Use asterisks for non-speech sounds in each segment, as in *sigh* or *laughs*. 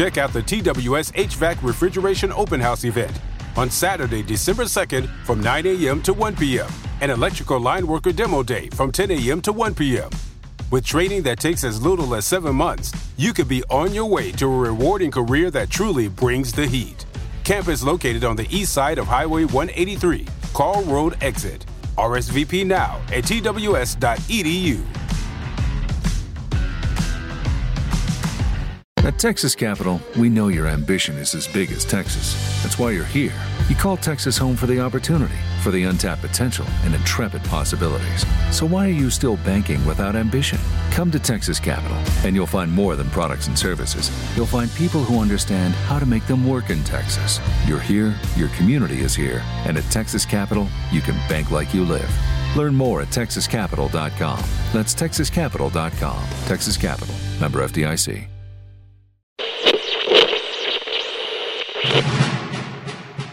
check out the TWS HVAC Refrigeration Open House event on Saturday, December 2nd from 9 a.m. to 1 p.m. and Electrical Line Worker Demo Day from 10 a.m. to 1 p.m. With training that takes as little as seven months, you could be on your way to a rewarding career that truly brings the heat. Camp is located on the east side of Highway 183, Carl Road exit. RSVP now at tws.edu. At Texas Capital, we know your ambition is as big as Texas. That's why you're here. You call Texas home for the opportunity, for the untapped potential, and intrepid possibilities. So why are you still banking without ambition? Come to Texas Capital, and you'll find more than products and services. You'll find people who understand how to make them work in Texas. You're here, your community is here, and at Texas Capital, you can bank like you live. Learn more at texascapital.com. That's texascapital.com. Texas Capital, member FDIC.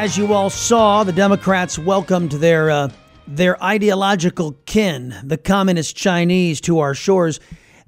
As you all saw, the Democrats welcomed their uh, their ideological kin, the communist Chinese, to our shores.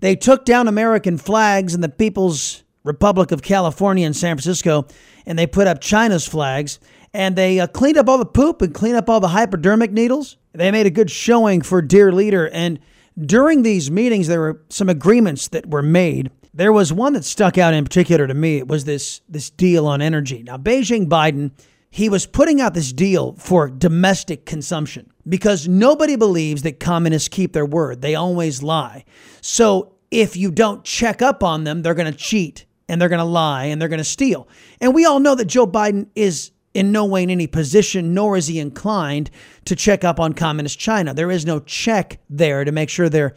They took down American flags in the People's Republic of California in San Francisco, and they put up China's flags. And they uh, cleaned up all the poop and cleaned up all the hypodermic needles. They made a good showing for dear leader. And during these meetings, there were some agreements that were made. There was one that stuck out in particular to me. It was this this deal on energy. Now, Beijing Biden he was putting out this deal for domestic consumption because nobody believes that communists keep their word. They always lie. So if you don't check up on them, they're going to cheat and they're going to lie and they're going to steal. And we all know that Joe Biden is in no way in any position, nor is he inclined to check up on communist China. There is no check there to make sure they're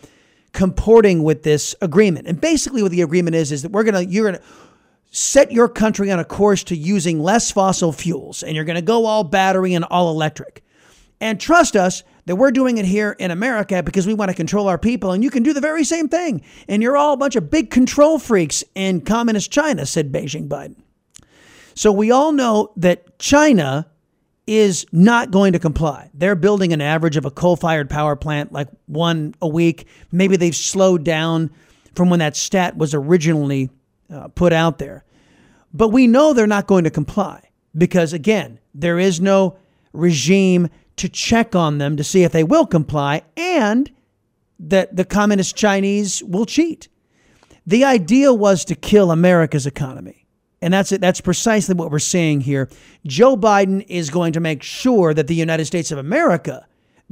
comporting with this agreement. And basically what the agreement is is that we're going to you're going to set your country on a course to using less fossil fuels and you're going to go all battery and all electric. And trust us that we're doing it here in America because we want to control our people and you can do the very same thing. And you're all a bunch of big control freaks in communist China, said Beijing Biden. So we all know that China is not going to comply. They're building an average of a coal fired power plant, like one a week. Maybe they've slowed down from when that stat was originally uh, put out there. But we know they're not going to comply because, again, there is no regime to check on them to see if they will comply and that the communist Chinese will cheat. The idea was to kill America's economy. And that's it. That's precisely what we're seeing here. Joe Biden is going to make sure that the United States of America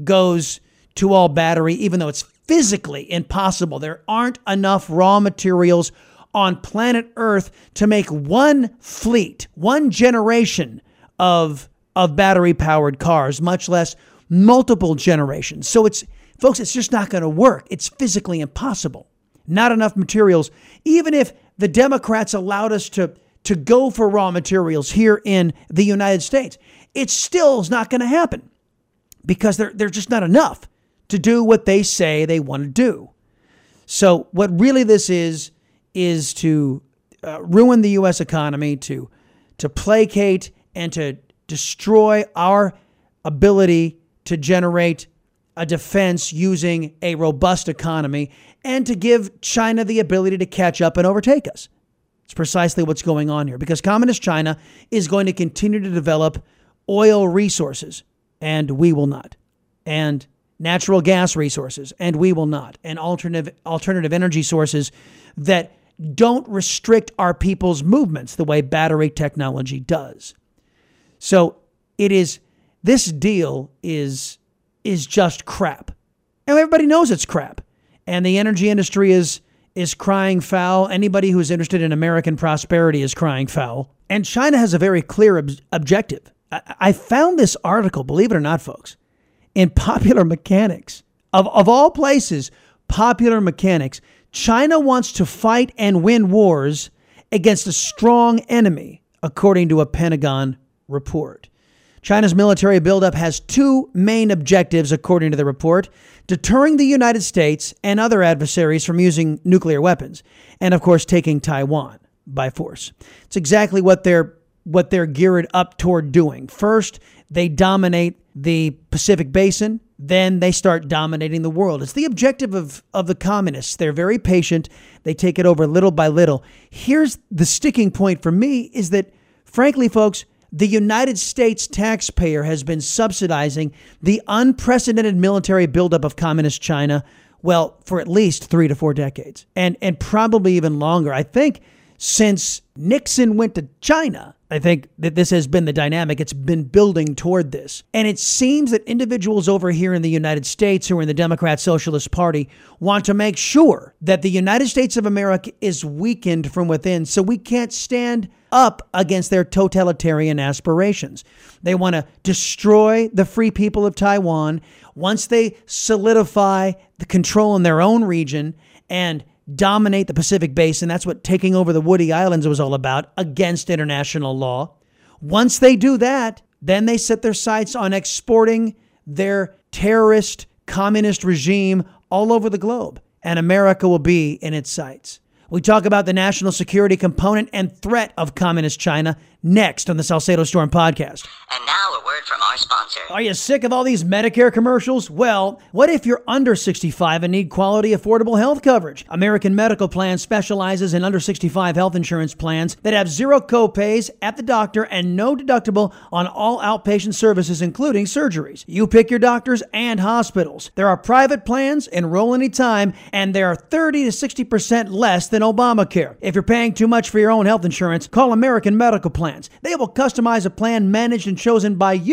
goes to all battery, even though it's physically impossible. There aren't enough raw materials on planet Earth to make one fleet, one generation of of battery powered cars, much less multiple generations. So it's folks, it's just not going to work. It's physically impossible. Not enough materials. Even if the Democrats allowed us to to go for raw materials here in the United States, it still is not going to happen because they're they're just not enough to do what they say they want to do. So what really this is is to uh, ruin the U.S. economy, to to placate and to destroy our ability to generate a defense using a robust economy, and to give China the ability to catch up and overtake us. It's precisely what's going on here because Communist China is going to continue to develop oil resources, and we will not. And natural gas resources, and we will not. And alternative alternative energy sources that don't restrict our people's movements the way battery technology does. So it is this deal is is just crap. And everybody knows it's crap. And the energy industry is is crying foul. Anybody who's interested in American prosperity is crying foul. And China has a very clear ob- objective. I, I found this article, believe it or not, folks, in Popular Mechanics. Of, of all places, Popular Mechanics. China wants to fight and win wars against a strong enemy, according to a Pentagon report. China's military buildup has two main objectives, according to the report deterring the United States and other adversaries from using nuclear weapons, and of course, taking Taiwan by force. It's exactly what they're what they're geared up toward doing. First, they dominate the Pacific Basin, then they start dominating the world. It's the objective of, of the communists. They're very patient. They take it over little by little. Here's the sticking point for me is that, frankly, folks, the United States taxpayer has been subsidizing the unprecedented military buildup of communist China, well, for at least three to four decades, and, and probably even longer. I think since Nixon went to China, I think that this has been the dynamic. It's been building toward this. And it seems that individuals over here in the United States who are in the Democrat Socialist Party want to make sure that the United States of America is weakened from within so we can't stand up against their totalitarian aspirations. They want to destroy the free people of Taiwan once they solidify the control in their own region and dominate the Pacific Basin. That's what taking over the Woody Islands was all about against international law. Once they do that, then they set their sights on exporting their terrorist communist regime all over the globe, and America will be in its sights. We talk about the national security component and threat of communist China next on the Salcedo Storm podcast. Word from our sponsor. Are you sick of all these Medicare commercials? Well, what if you're under 65 and need quality, affordable health coverage? American Medical Plan specializes in under 65 health insurance plans that have zero copays at the doctor and no deductible on all outpatient services, including surgeries. You pick your doctors and hospitals. There are private plans, enroll anytime, and they are 30 to 60% less than Obamacare. If you're paying too much for your own health insurance, call American Medical plans. They will customize a plan managed and chosen by you,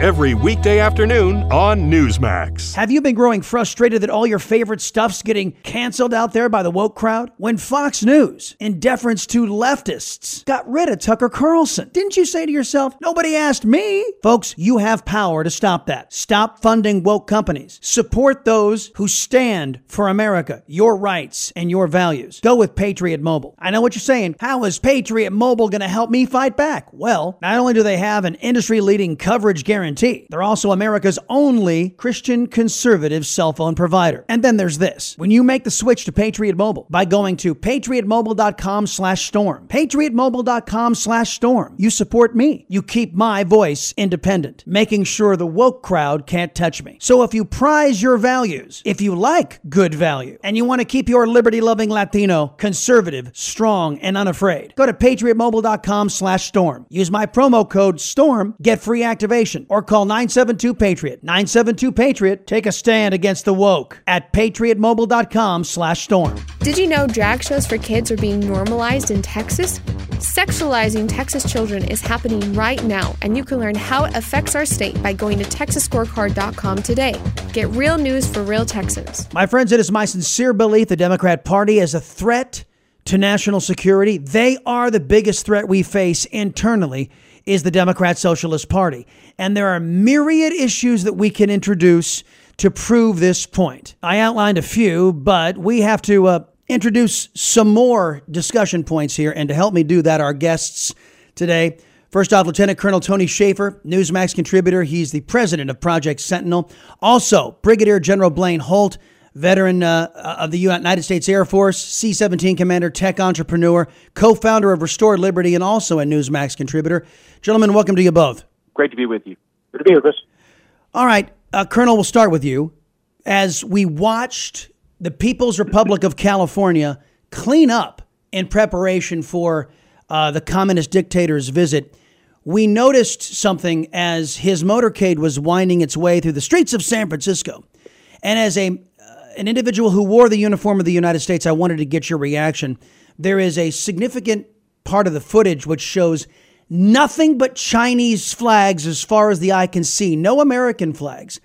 every weekday afternoon on Newsmax. Have you been growing frustrated that all your favorite stuff's getting canceled out there by the woke crowd? When Fox News, in deference to leftists, got rid of Tucker Carlson, didn't you say to yourself, nobody asked me? Folks, you have power to stop that. Stop funding woke companies. Support those who stand for America, your rights, and your values. Go with Patriot Mobile. I know what you're saying. How is Patriot Mobile going to help me fight back? Well, not only do they have an industry leading coverage guarantee, guarantee. They're also America's only Christian conservative cell phone provider. And then there's this. When you make the switch to Patriot Mobile by going to patriotmobile.com slash storm, patriotmobile.com slash storm, you support me. You keep my voice independent, making sure the woke crowd can't touch me. So if you prize your values, if you like good value, and you want to keep your liberty loving Latino conservative, strong, and unafraid, go to patriotmobile.com slash storm. Use my promo code STORM, get free activation, or call 972 Patriot. 972 Patriot. Take a stand against the woke at patriotmobile.com slash storm. Did you know drag shows for kids are being normalized in Texas? Sexualizing Texas children is happening right now, and you can learn how it affects our state by going to texasscorecard.com today. Get real news for real Texans. My friends, it is my sincere belief the Democrat Party is a threat to national security. They are the biggest threat we face internally is the Democrat Socialist Party. And there are myriad issues that we can introduce to prove this point. I outlined a few, but we have to uh, introduce some more discussion points here. And to help me do that, our guests today. First off, Lieutenant Colonel Tony Shaffer, Newsmax contributor. He's the president of Project Sentinel. Also, Brigadier General Blaine Holt, veteran uh, of the United States Air Force, C 17 commander, tech entrepreneur, co founder of Restored Liberty, and also a Newsmax contributor. Gentlemen, welcome to you both. Great to be with you. Good to be with us. All right, uh, Colonel, we'll start with you. As we watched the People's Republic of California clean up in preparation for uh, the communist dictator's visit, we noticed something as his motorcade was winding its way through the streets of San Francisco. And as a uh, an individual who wore the uniform of the United States, I wanted to get your reaction. There is a significant part of the footage which shows nothing but Chinese flags as far as the eye can see, no American flags.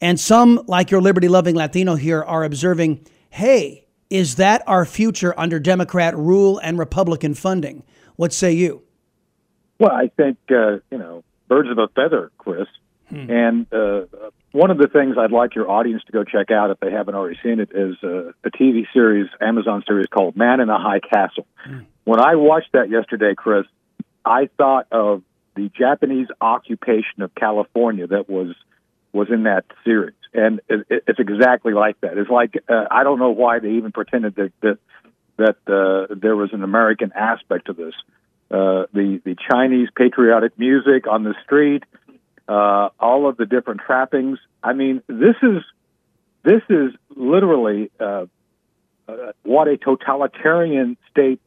And some, like your liberty loving Latino here, are observing hey, is that our future under Democrat rule and Republican funding? What say you? Well, I think, uh, you know, birds of a feather, Chris. Hmm. And uh, one of the things I'd like your audience to go check out if they haven't already seen it is uh, a TV series, Amazon series called Man in a High Castle. Hmm. When I watched that yesterday, Chris, I thought of the Japanese occupation of California that was was in that series, and it, it's exactly like that. It's like uh, I don't know why they even pretended that that that uh, there was an American aspect to this. Uh, the the Chinese patriotic music on the street, uh, all of the different trappings. I mean, this is this is literally uh, uh, what a totalitarian state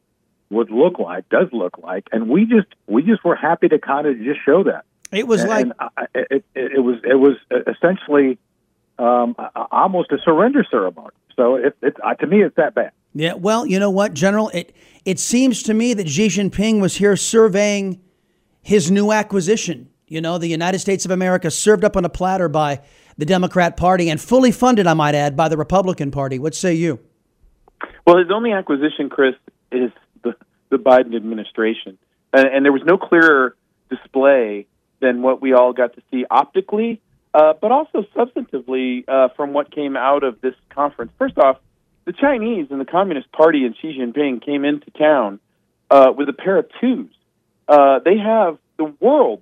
would look like, does look like, and we just we just were happy to kind of just show that. It was and, like and I, it, it, it, was it was essentially um, almost a surrender ceremony. So it, it uh, to me, it's that bad. Yeah. Well, you know what, General? It it seems to me that Xi Jinping was here surveying his new acquisition. You know, the United States of America served up on a platter by the Democrat Party and fully funded, I might add, by the Republican Party. What say you? Well, his only acquisition, Chris, is the Biden administration. And, and there was no clearer display than what we all got to see optically, uh, but also substantively uh, from what came out of this conference. First off, the Chinese and the Communist Party and Xi Jinping came into town uh, with a pair of twos. Uh, they have the world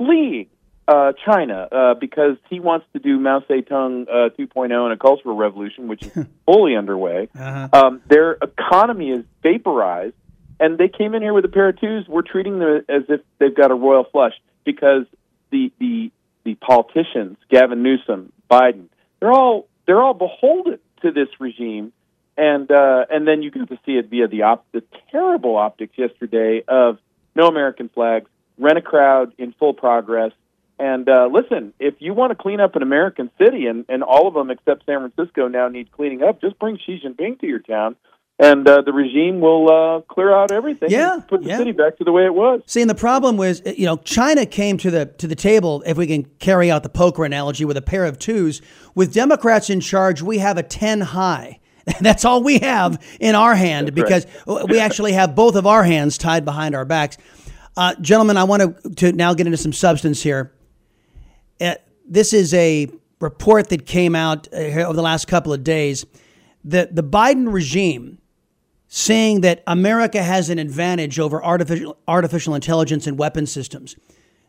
fleeing uh, China uh, because he wants to do Mao Zedong uh, 2.0 and a cultural revolution, which is *laughs* fully underway. Uh-huh. Um, their economy is vaporized and they came in here with a pair of twos. We're treating them as if they've got a royal flush because the the the politicians, Gavin Newsom, Biden, they're all they're all beholden to this regime, and uh, and then you get to see it via the op- the terrible optics yesterday of no American flags, rent a crowd in full progress. And uh, listen, if you want to clean up an American city, and, and all of them except San Francisco now need cleaning up, just bring Xi Jinping to your town and uh, the regime will uh, clear out everything. Yeah, put the yeah. city back to the way it was. See, and the problem was, you know, China came to the to the table. If we can carry out the poker analogy with a pair of twos, with Democrats in charge, we have a ten high. *laughs* That's all we have in our hand That's because right. we actually have both of our hands tied behind our backs. Uh, gentlemen, I want to, to now get into some substance here. Uh, this is a report that came out uh, over the last couple of days. The, the Biden regime saying that America has an advantage over artificial artificial intelligence and weapon systems.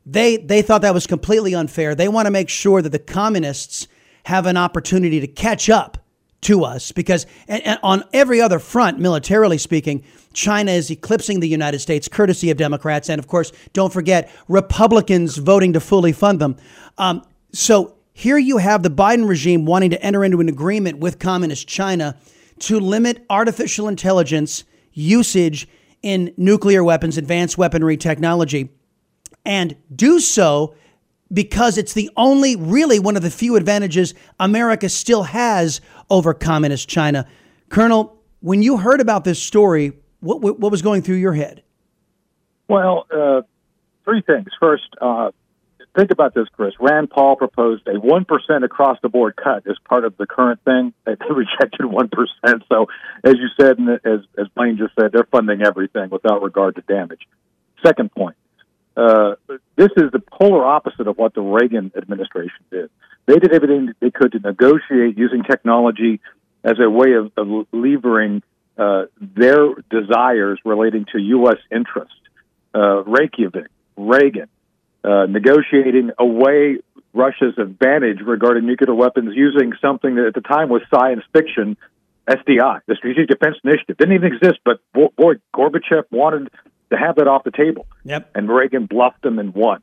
They they thought that was completely unfair. They want to make sure that the communists have an opportunity to catch up to us because and, and on every other front militarily speaking China is eclipsing the United States courtesy of Democrats and of course don't forget Republicans voting to fully fund them. Um, so here you have the Biden regime wanting to enter into an agreement with communist China to limit artificial intelligence usage in nuclear weapons, advanced weaponry technology, and do so because it's the only, really, one of the few advantages America still has over communist China. Colonel, when you heard about this story, what, what was going through your head? Well, uh, three things. First, uh, think about this, Chris. Rand Paul proposed a 1% across the board cut as part of the current thing. *laughs* They rejected 1%. So, as you said, and as, as Blaine just said, they're funding everything without regard to damage. Second point uh, this is the polar opposite of what the Reagan administration did. They did everything they could to negotiate using technology as a way of, of levering uh, their desires relating to U.S. interest. Uh, Reykjavik, Reagan, uh, negotiating away Russia's advantage regarding nuclear weapons using something that at the time was science fiction, SDI, the Strategic Defense Initiative. Didn't even exist, but boy, Gorbachev wanted to have that off the table. Yep. And Reagan bluffed him and won.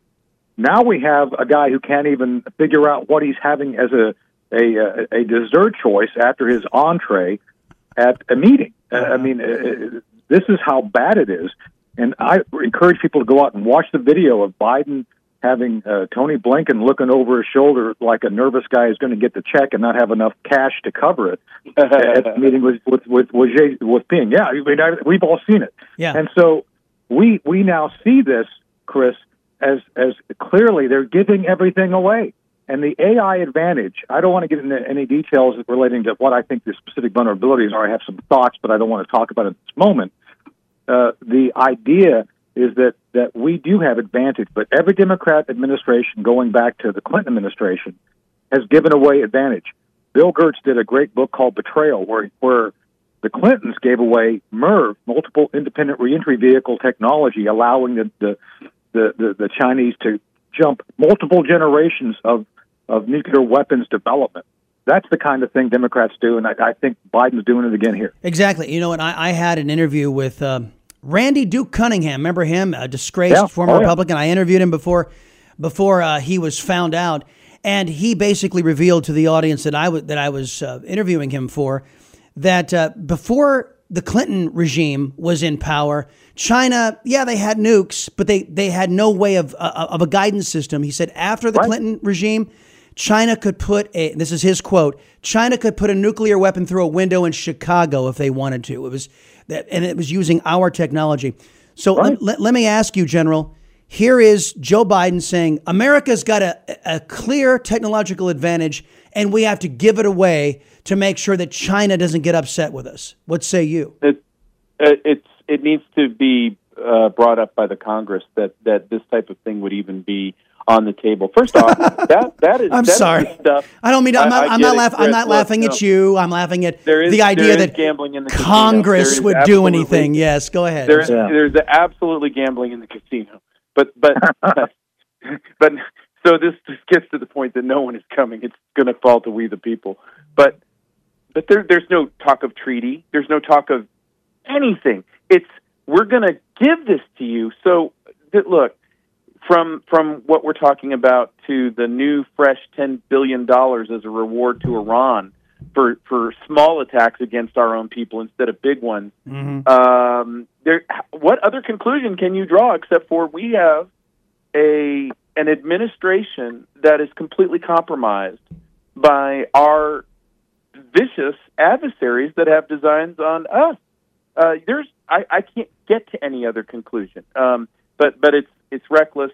Now we have a guy who can't even figure out what he's having as a a, a dessert choice after his entree at a meeting. Uh-huh. I mean, uh, this is how bad it is. And I encourage people to go out and watch the video of Biden having uh, Tony Blinken looking over his shoulder like a nervous guy is going to get the check and not have enough cash to cover it *laughs* at the meeting with with with with, Jay, with Ping. Yeah, I mean, I, we've all seen it. Yeah. And so we we now see this Chris, as as clearly they're giving everything away. And the AI advantage, I don't want to get into any details relating to what I think the specific vulnerabilities are. I have some thoughts, but I don't want to talk about it at this moment. Uh, the idea is that, that we do have advantage, but every Democrat administration, going back to the Clinton administration, has given away advantage. Bill Gertz did a great book called Betrayal, where, where the Clintons gave away MIRV, multiple independent reentry vehicle technology, allowing the, the, the, the, the Chinese to jump multiple generations of of nuclear weapons development. That's the kind of thing Democrats do, and I, I think Biden's doing it again here. Exactly. You know, and I, I had an interview with uh, Randy Duke Cunningham. Remember him, a disgraced Yeah. former Oh, yeah. Republican? I interviewed him before before uh, he was found out, and he basically revealed to the audience that I w- that I was uh, interviewing him for that uh, before the Clinton regime was in power, China, yeah, they had nukes, but they they had no way of uh, of a guidance system. He said after the Clinton regime. China could put a this is his quote China could put a nuclear weapon through a window in Chicago if they wanted to it was that and it was using our technology so let, let, let me ask you general here is Joe Biden saying America's got a, a clear technological advantage and we have to give it away to make sure that China doesn't get upset with us what say you it, it it's it needs to be uh, brought up by the Congress that that this type of thing would even be on the table. First off, *laughs* that that is I'm that is sorry. the stuff. I don't mean I'm not, I I'm not, laugh, I'm not laughing at you I'm laughing at is- the idea is that gambling in the. Congress would do anything yes go ahead There, There's absolutely gambling in the casino, but *laughs* but but so this, this gets to the point that no one is coming. It's going to fall to we the people. But but there there's no talk of treaty. There's no talk of anything. It's we're going to give this to you. So that, look from from what we're talking about to the new fresh ten billion dollars as a reward to Iran for for small attacks against our own people instead of big ones. Um, there, what other conclusion can you draw except for we have a an administration that is completely compromised by our vicious adversaries that have designs on us. Uh, there's, I, I can't get to any other conclusion. Um, but but it's it's reckless,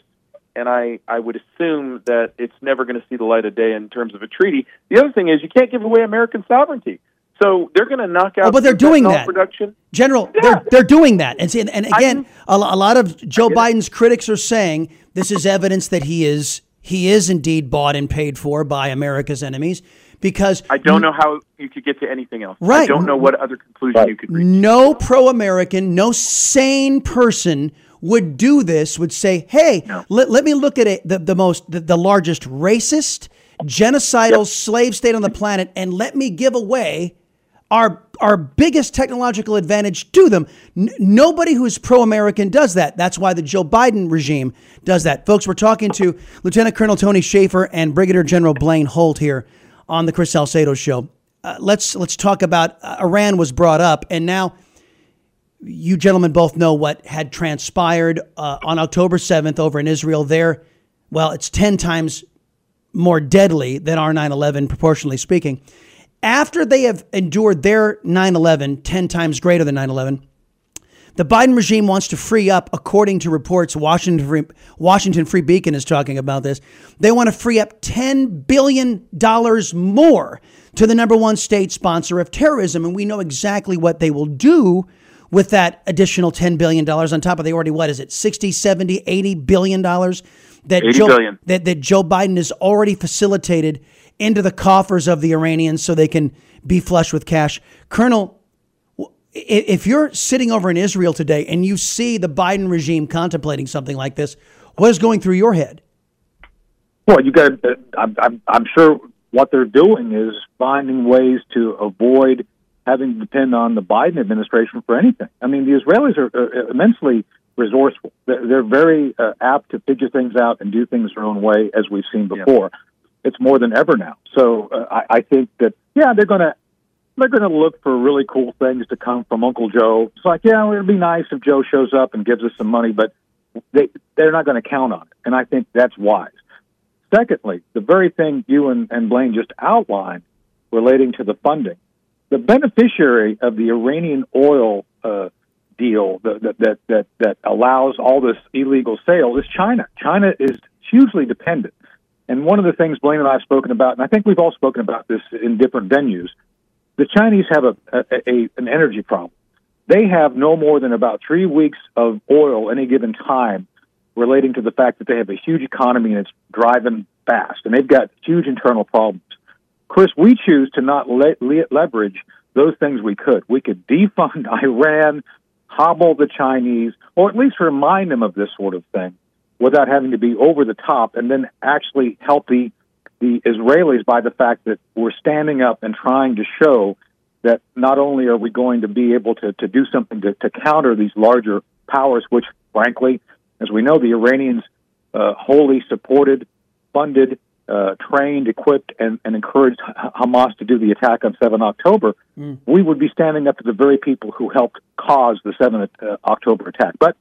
and I I would assume that it's never going to see the light of day in terms of a treaty. The other thing is you can't give away American sovereignty. So they're going to knock oh, out. Oh, but they're doing that. Production. General, they're they're doing that, and see- and, and again, a, a lot of Joe Biden's critics are saying this is evidence that he is he is indeed bought and paid for by America's enemies because I don't know how you could get to anything else. Right. I don't know what other conclusion you could reach. no pro-American, no sane person would do this. Would say, "Hey, let, let me look at it, the the most the, the largest racist, genocidal slave state on the planet, and let me give away." Our, our biggest technological advantage to them. N- nobody who's pro American does that. That's why the Joe Biden regime does that. Folks, we're talking to Lieutenant Colonel Tony Shaffer and Brigadier General Blaine Holt here on the Chris Salcedo show. Uh, let's let's talk about uh, Iran was brought up, and now you gentlemen both know what had transpired uh, on October 7th over in Israel. There, well, it's 10 times more deadly than our 9 11, proportionally speaking. After they have endured their 9 11, 10 times greater than 9 11, the Biden regime wants to free up, according to reports, Washington Free, Washington Free Beacon is talking about this. They want to free up $10 billion more to the number one state sponsor of terrorism. And we know exactly what they will do with that additional $10 billion on top of the already, what is it, 60, 70, 80 billion dollars that Joe, billion. that, that Joe Biden has already facilitated into the coffers of the Iranians so they can be flush with cash. Colonel, if you're sitting over in Israel today and you see the Biden regime contemplating something like this, what is going through your head? Well, you got. Uh, I'm, I'm, I'm sure what they're doing is finding ways to avoid having to depend on the Biden administration for anything. I mean, the Israelis are uh, immensely resourceful. They're, very uh, apt to figure things out and do things their own way, as we've seen before. It's more than ever now. So uh, I, I think that yeah, they're going to they're going to look for really cool things to come from Uncle Joe. It's like yeah, it'd be nice if Joe shows up and gives us some money, but they they're not going to count on it, and I think that's wise. Secondly, the very thing you and, and Blaine just outlined relating to the funding, the beneficiary of the Iranian oil uh, deal that that that that, allows all this illegal sale is China. China is hugely dependent. And one of the things Blaine and I have spoken about, and I think we've all spoken about this in different venues, the Chinese have a, a, a an energy problem. They have no more than about three weeks of oil any given time, relating to the fact that they have a huge economy and it's driving fast, and they've got huge internal problems. Chris, we choose to not le- le- leverage those things we could. We could defund *laughs* Iran, hobble the Chinese, or at least remind them of this sort of thing without having to be over the top, and then actually help the, the Israelis by the fact that we're standing up and trying to show that not only are we going to be able to, to do something to, to counter these larger powers, which, frankly, as we know, the Iranians uh, wholly supported, funded, uh, trained, equipped, and, and encouraged Hamas to do the attack on 7 October, mm. we would be standing up to the very people who helped cause the 7 uh, October attack. But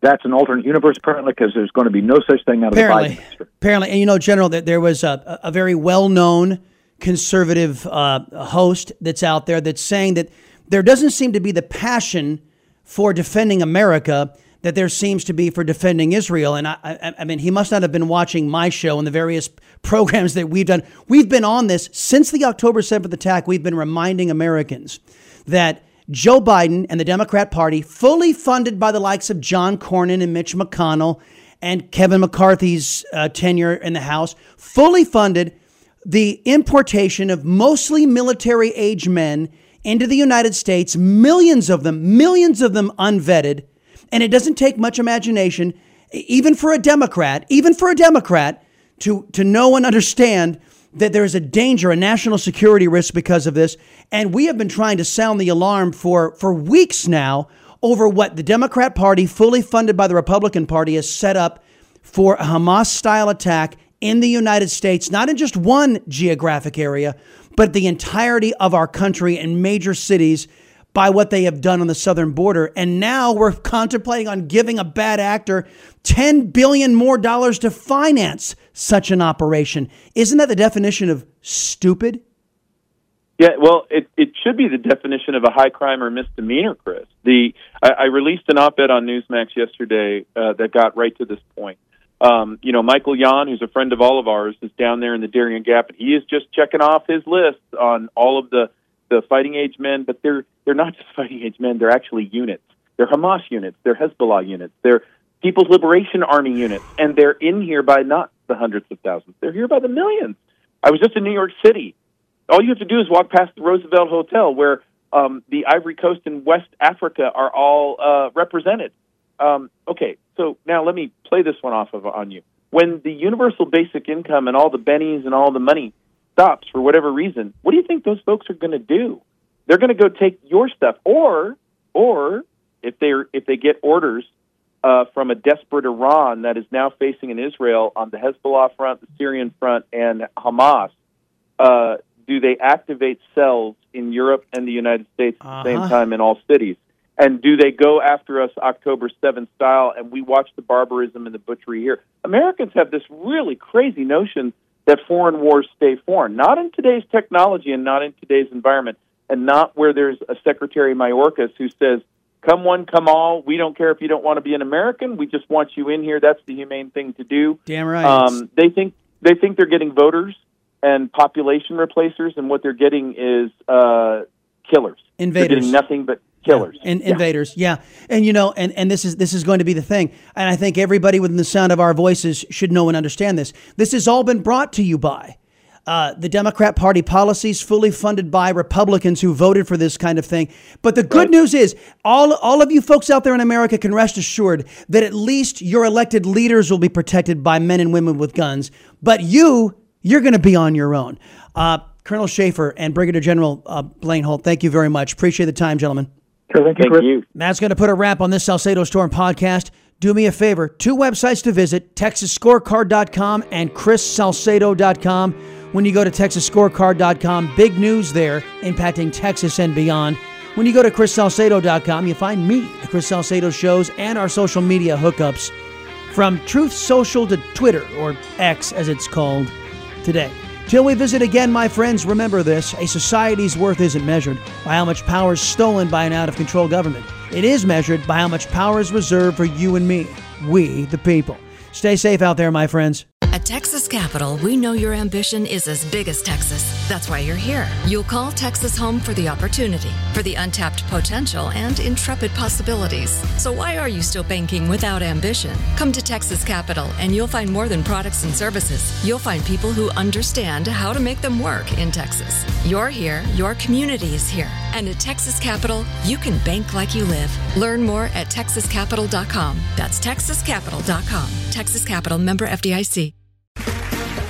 that's an alternate universe, apparently, because there's going to be no such thing out of apparently, the Biden. Apparently, and you know, General, that there was a, a very well-known conservative uh, host that's out there that's saying that there doesn't seem to be the passion for defending America that there seems to be for defending Israel. And I, I, I, mean, he must not have been watching my show and the various programs that we've done. We've been on this since the October 7th attack. We've been reminding Americans that Joe Biden and the Democrat Party, fully funded by the likes of John Cornyn and Mitch McConnell and Kevin McCarthy's uh, tenure in the House, fully funded the importation of mostly military age men into the United States, millions of them, millions of them unvetted and it doesn't take much imagination, even for a Democrat, even for a Democrat, to, to know and understand that there is a danger, a national security risk because of this. And we have been trying to sound the alarm for, for weeks now over what the Democrat Party, fully funded by the Republican Party, has set up for a Hamas style attack in the United States, not in just one geographic area, but the entirety of our country and major cities by what they have done on the southern border. And now we're contemplating on giving a bad actor 10 billion more dollars to finance such an operation. Isn't that the definition of stupid? Yeah, well, it, it should be the definition of a high crime or misdemeanor, Chris. The I, I released an op-ed on Newsmax yesterday uh, that got right to this point. Um, you know, Michael Yon, who's a friend of all of ours, is down there in the Darien Gap, and he is just checking off his list on all of the the fighting age men, but they're they're not just *laughs* fighting age men. They're actually units. They're Hamas units. They're Hezbollah units. They're People's Liberation Army units, and they're in here by not the hundreds of thousands. They're here by the millions. I was just in New York City. All you have to do is walk past the Roosevelt Hotel, where um, the Ivory Coast and West Africa are all uh, represented. Um, okay, so now let me play this one off of on you. When the universal basic income and all the bennies and all the money stops for whatever reason, what do you think those folks are going to do? They're going to go take your stuff, or or if they if they get orders uh, from a desperate Iran that is now facing in Israel on the Hezbollah front, the Syrian front, and Hamas, uh, do they activate cells in Europe and the United States at the uh-huh. same time in all cities? And do they go after us October 7th style and we watch the barbarism and the butchery here? Americans have this really crazy notion that foreign wars stay foreign. Not in today's technology and not in today's environment, and not where there's a Secretary Mayorkas who says, come one, come all. We don't care if you don't want to be an American. We just want you in here. That's the humane thing to do. Damn right. Um, they think they think they're getting voters and population replacers, and what they're getting is uh, killers. Invaders. They're getting nothing but killers yeah. and yeah. invaders yeah and you know and, and this is this is going to be the thing and i think everybody within the sound of our voices should know and understand this this has all been brought to you by uh, the Democrat Party policies fully funded by Republicans who voted for this kind of thing. But the good news is, all, all of you folks out there in America can rest assured that at least your elected leaders will be protected by men and women with guns. But you, you're going to be on your own. Uh, Colonel Shaffer and Brigadier General uh, Blaine Holt, thank you very much. Appreciate the time, gentlemen. Sure, thank, thank you. That's going to put a wrap on this Salcedo Storm podcast. Do me a favor two websites to visit TexasScorecard.com and ChrisSalcedo.com. When you go to TexasScorecard.com, big news there impacting Texas and beyond. When you go to ChrisSalcedo.com, you find me, the Chris Salcedo shows, and our social media hookups from Truth Social to Twitter, or X as it's called today. Till we visit again, my friends, remember this a society's worth isn't measured by how much power is stolen by an out of control government. It is measured by how much power is reserved for you and me, we the people. Stay safe out there, my friends. At Texas Capital, we know your ambition is as big as Texas. That's why you're here. You'll call Texas home for the opportunity, for the untapped potential and intrepid possibilities. So why are you still banking without ambition? Come to Texas Capital and you'll find more than products and services. You'll find people who understand how to make them work in Texas. You're here, your community is here. And at Texas Capital, you can bank like you live. Learn more at texascapital.com. That's texascapital.com. Texas Capital member FDIC.